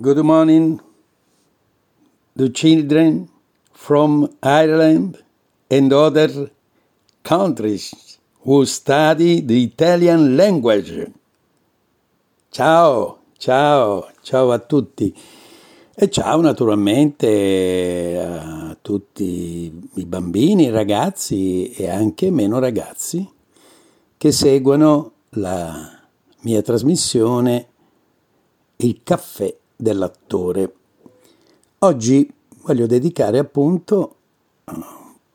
Good morning, the children from Ireland and other countries who study the Italian language. Ciao, ciao, ciao a tutti. E ciao naturalmente a tutti i bambini, i ragazzi e anche meno ragazzi che seguono la mia trasmissione Il caffè dell'attore. Oggi voglio dedicare appunto uh,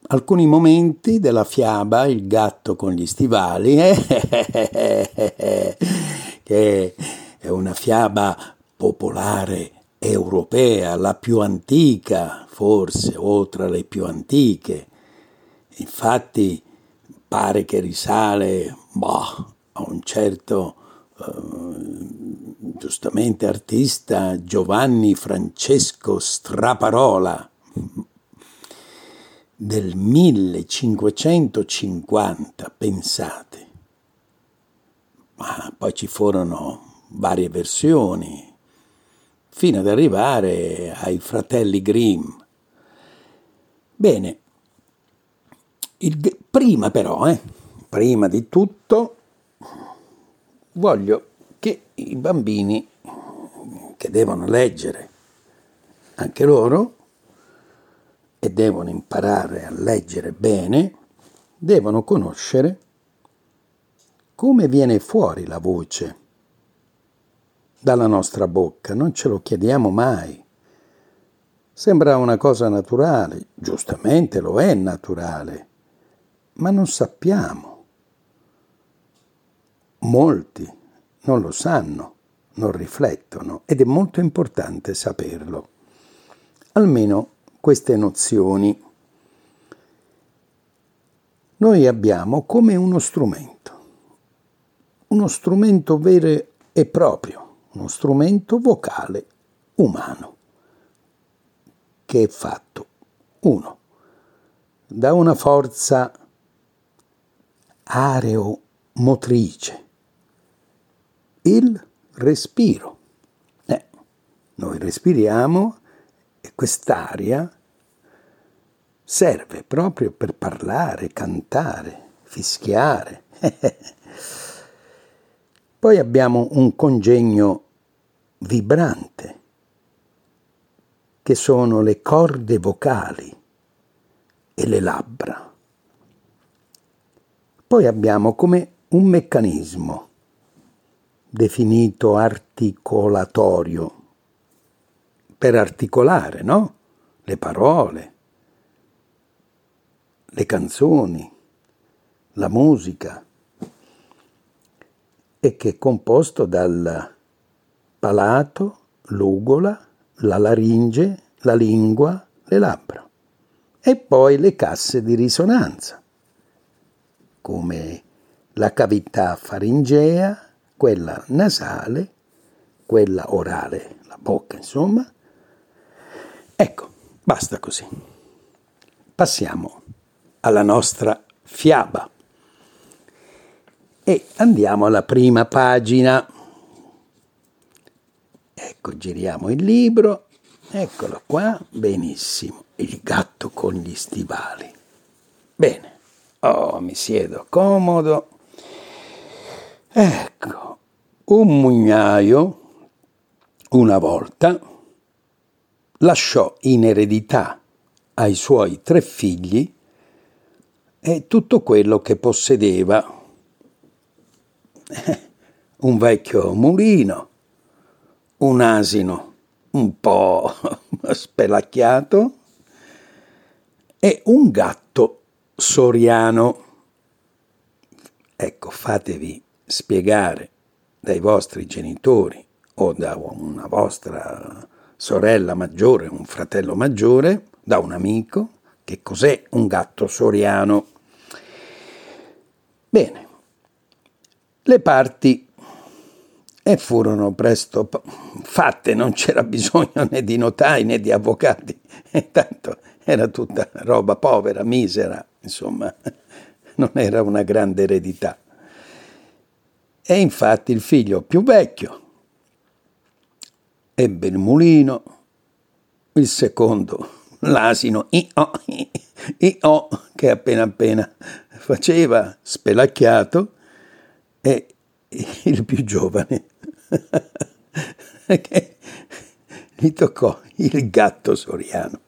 alcuni momenti della fiaba Il gatto con gli stivali, che è una fiaba popolare europea, la più antica forse, oltre alle più antiche. Infatti pare che risale boh, a un certo uh, giustamente artista Giovanni Francesco Straparola del 1550, pensate. Ma poi ci furono varie versioni, fino ad arrivare ai fratelli Grimm. Bene, il, prima però, eh, prima di tutto, voglio i bambini che devono leggere anche loro e devono imparare a leggere bene, devono conoscere come viene fuori la voce dalla nostra bocca, non ce lo chiediamo mai. Sembra una cosa naturale, giustamente lo è naturale, ma non sappiamo. Molti non lo sanno, non riflettono ed è molto importante saperlo. Almeno queste nozioni noi abbiamo come uno strumento, uno strumento vero e proprio, uno strumento vocale umano, che è fatto, uno, da una forza areomotrice, il respiro. Eh, noi respiriamo e quest'aria serve proprio per parlare, cantare, fischiare. Poi abbiamo un congegno vibrante, che sono le corde vocali e le labbra. Poi abbiamo come un meccanismo definito articolatorio, per articolare, no? Le parole, le canzoni, la musica, e che è composto dal palato, l'ugola, la laringe, la lingua, le labbra. E poi le casse di risonanza, come la cavità faringea, quella nasale, quella orale, la bocca insomma. Ecco, basta così. Passiamo alla nostra fiaba e andiamo alla prima pagina. Ecco, giriamo il libro, eccolo qua, benissimo, il gatto con gli stivali. Bene, oh, mi siedo comodo. Ecco, un mugnaio, una volta, lasciò in eredità ai suoi tre figli e tutto quello che possedeva. Un vecchio mulino, un asino un po' spelacchiato e un gatto soriano. Ecco, fatevi spiegare dai vostri genitori o da una vostra sorella maggiore, un fratello maggiore, da un amico, che cos'è un gatto soriano. Bene, le parti e furono presto fatte, non c'era bisogno né di notai né di avvocati, e tanto era tutta roba povera, misera, insomma, non era una grande eredità. E infatti il figlio più vecchio ebbe il mulino, il secondo l'asino i-o, che appena appena faceva spelacchiato, e il più giovane che gli toccò il gatto soriano.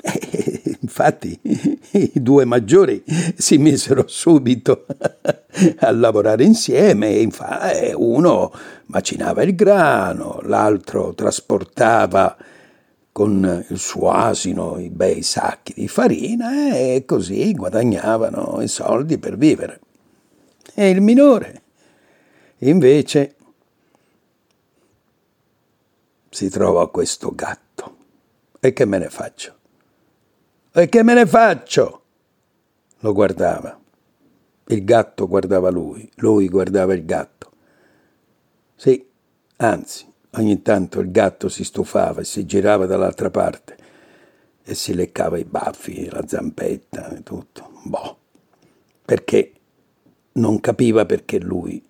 E infatti i due maggiori si misero subito a lavorare insieme e uno macinava il grano, l'altro trasportava con il suo asino i bei sacchi di farina e così guadagnavano i soldi per vivere. E il minore, invece, si trova questo gatto. E che me ne faccio? E che me ne faccio? Lo guardava. Il gatto guardava lui, lui guardava il gatto. Sì, anzi, ogni tanto il gatto si stufava e si girava dall'altra parte e si leccava i baffi, la zampetta e tutto. Boh, perché non capiva perché lui,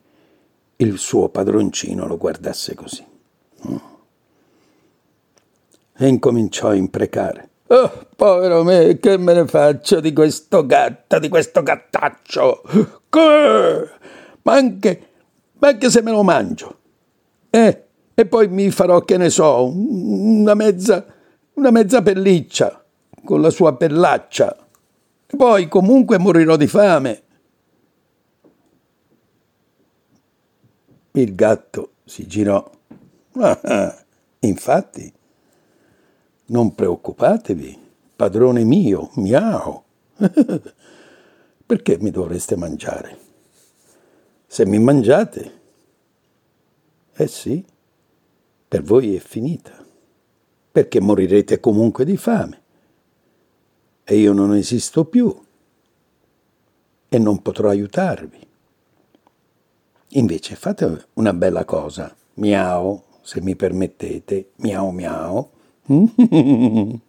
il suo padroncino, lo guardasse così. Mm. E incominciò a imprecare. Oh, povero me, che me ne faccio di questo gatto, di questo gattaccio? Ma anche, ma anche se me lo mangio. Eh, e poi mi farò, che ne so, una mezza, una mezza pelliccia con la sua pellaccia. E poi comunque morirò di fame. Il gatto si girò. Ah, ah, infatti, non preoccupatevi, padrone mio, miau. Perché mi dovreste mangiare? Se mi mangiate, eh sì, per voi è finita, perché morirete comunque di fame. E io non esisto più e non potrò aiutarvi. Invece fate una bella cosa, miau, se mi permettete, miau miau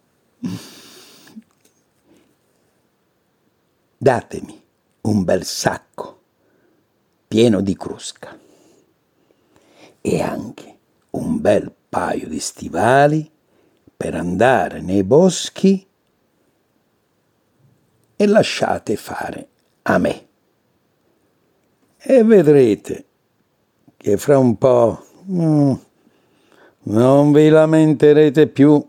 Datemi un bel sacco pieno di crusca e anche un bel paio di stivali per andare nei boschi e lasciate fare a me. E vedrete che fra un po' mm, non vi lamenterete più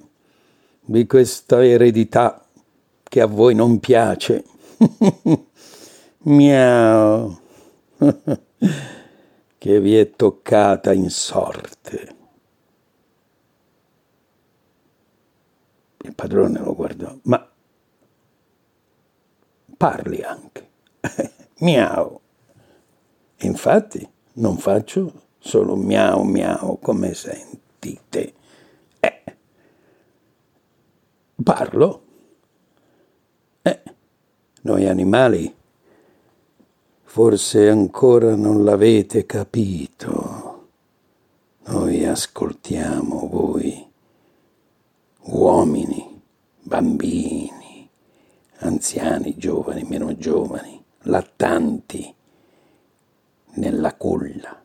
di questa eredità che a voi non piace. Miau, che vi è toccata in sorte. Il padrone lo guardò, ma parli anche. miau. Infatti non faccio solo miau miau come senti sentite. Eh, parlo. Eh, noi animali forse ancora non l'avete capito. Noi ascoltiamo voi, uomini, bambini, anziani, giovani, meno giovani, lattanti, nella culla.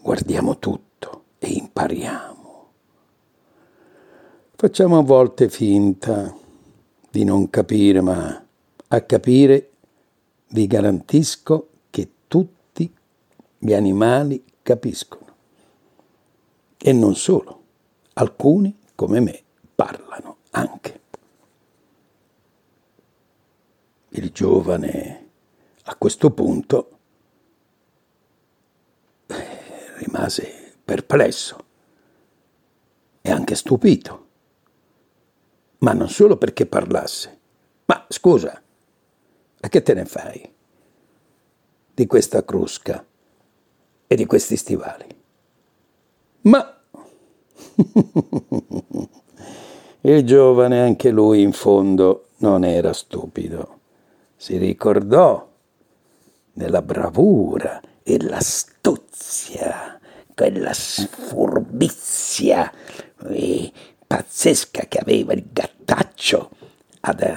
Guardiamo tutto e impariamo. Facciamo a volte finta di non capire, ma a capire vi garantisco che tutti gli animali capiscono. E non solo, alcuni come me parlano anche. Il giovane a questo punto eh, rimase perplesso e anche stupito. Ma non solo perché parlasse. Ma scusa, a che te ne fai di questa crusca e di questi stivali? Ma il giovane, anche lui in fondo, non era stupido. Si ricordò della bravura e l'astuzia quella sfurbizia pazzesca che aveva il gattaccio ad eh,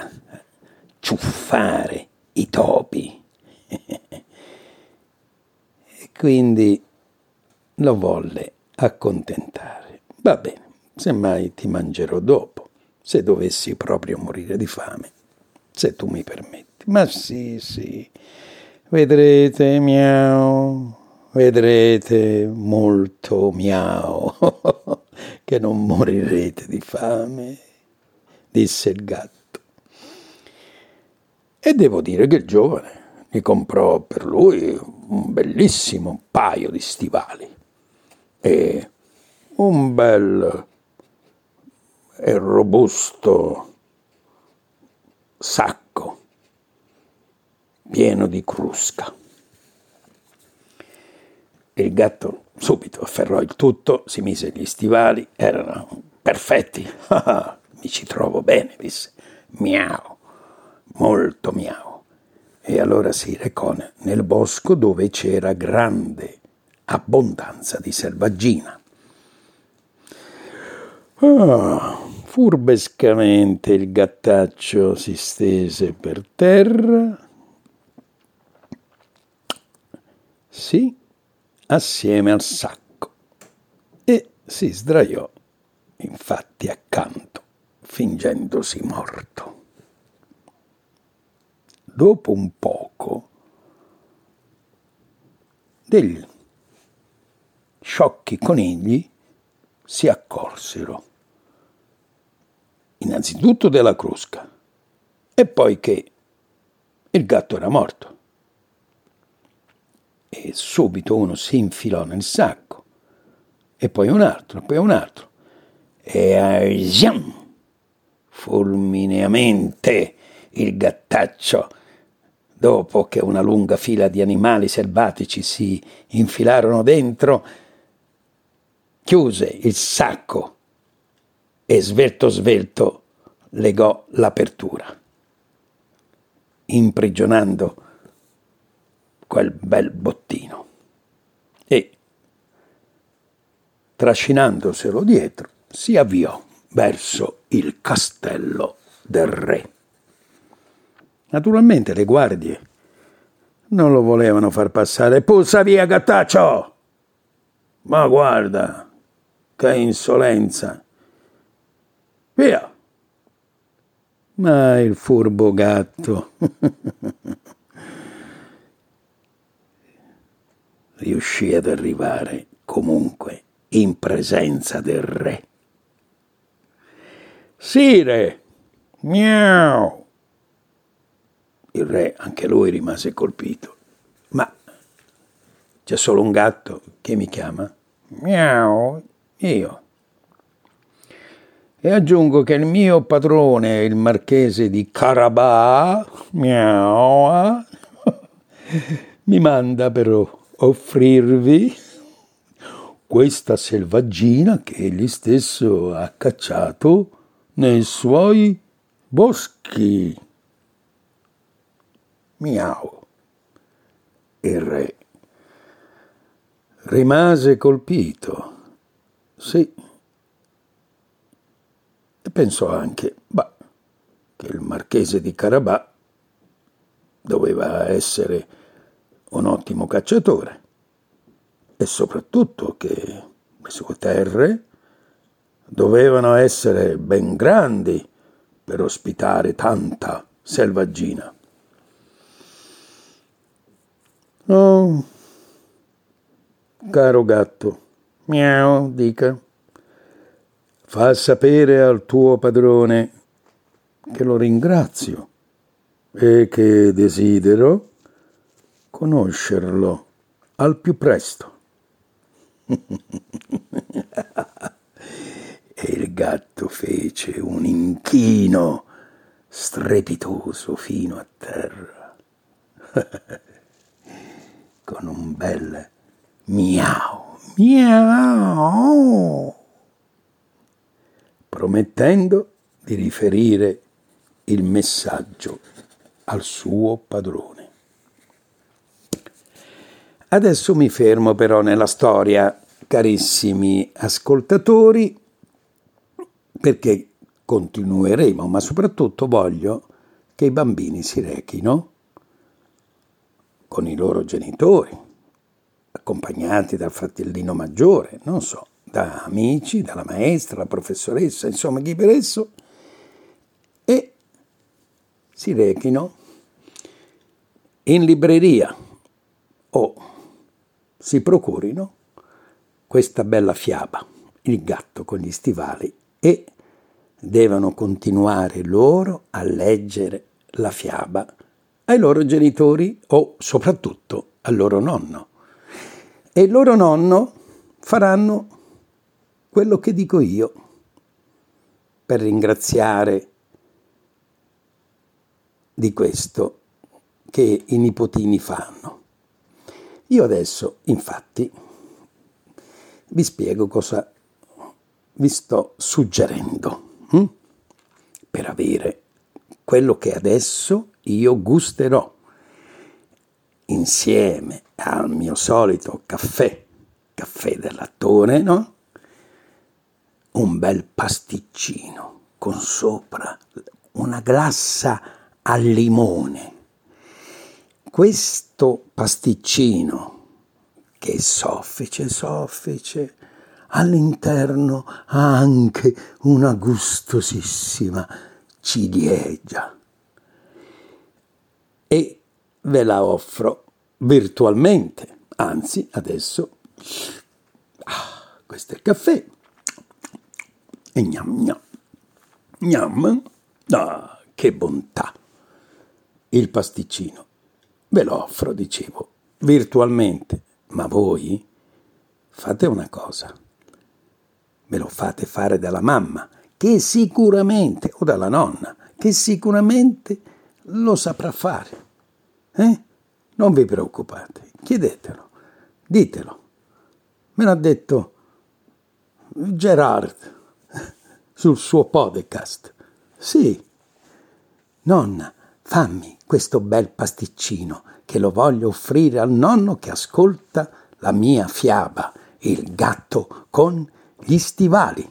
ciuffare i topi. e quindi lo volle accontentare. Va bene, semmai ti mangerò dopo, se dovessi proprio morire di fame, se tu mi permetti. Ma sì, sì, vedrete, miau, vedrete molto miau, che non morirete di fame, disse il gatto. E devo dire che il giovane mi comprò per lui un bellissimo paio di stivali e un bel e robusto sacco pieno di crusca. Il gatto subito afferrò il tutto, si mise gli stivali, erano perfetti. mi ci trovo bene, disse. Miau, molto miau e allora si recò nel bosco dove c'era grande abbondanza di selvaggina. Ah, furbescamente il gattaccio si stese per terra, sì, assieme al sacco, e si sdraiò infatti accanto, fingendosi morto dopo un poco degli sciocchi conigli si accorsero innanzitutto della crusca e poi che il gatto era morto. E subito uno si infilò nel sacco, e poi un altro, poi un altro. E aiam, fulmineamente il gattaccio dopo che una lunga fila di animali selvatici si infilarono dentro, chiuse il sacco e svelto svelto legò l'apertura, imprigionando quel bel bottino e, trascinandoselo dietro, si avviò verso il castello del re. Naturalmente le guardie non lo volevano far passare. Puzza via, gattaccio! Ma guarda, che insolenza! Via! Ma il furbo gatto riuscì ad arrivare comunque in presenza del re. Sire! Miau! Il re, anche lui, rimase colpito. Ma c'è solo un gatto che mi chiama? Miau, io. E aggiungo che il mio padrone, il marchese di Carabà, miau, mi manda per offrirvi questa selvaggina che egli stesso ha cacciato nei suoi boschi. Miau. Il re rimase colpito. Sì. E pensò anche, bah, che il marchese di Carabà doveva essere un ottimo cacciatore e soprattutto che le sue terre dovevano essere ben grandi per ospitare tanta selvaggina. Oh, caro gatto, miau, dica, fa sapere al tuo padrone che lo ringrazio e che desidero conoscerlo al più presto. e il gatto fece un inchino strepitoso fino a terra. con un bel miau, miau, promettendo di riferire il messaggio al suo padrone. Adesso mi fermo però nella storia, carissimi ascoltatori, perché continueremo, ma soprattutto voglio che i bambini si rechino con i loro genitori, accompagnati dal fratellino maggiore, non so, da amici, dalla maestra, la professoressa, insomma chi per esso, e si rechino in libreria o si procurino questa bella fiaba, il gatto con gli stivali, e devono continuare loro a leggere la fiaba ai loro genitori o soprattutto al loro nonno. E il loro nonno faranno quello che dico io per ringraziare di questo che i nipotini fanno. Io adesso, infatti, vi spiego cosa vi sto suggerendo hm? per avere quello che adesso io gusterò insieme al mio solito caffè, caffè del lattone, no? Un bel pasticcino con sopra una glassa al limone. Questo pasticcino che è soffice, soffice, all'interno ha anche una gustosissima ciliegia e ve la offro virtualmente. Anzi, adesso ah, questo è il caffè. E gnam gnam. Gnam. Ah, che bontà. Il pasticcino. Ve lo offro, dicevo, virtualmente. Ma voi fate una cosa. Me lo fate fare dalla mamma, che sicuramente, o dalla nonna, che sicuramente lo saprà fare. Eh? Non vi preoccupate, chiedetelo, ditelo. Me l'ha detto Gerard sul suo podcast. Sì, nonna, fammi questo bel pasticcino che lo voglio offrire al nonno che ascolta la mia fiaba, il gatto con gli stivali.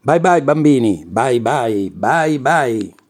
Bye bye bambini, bye bye, bye bye.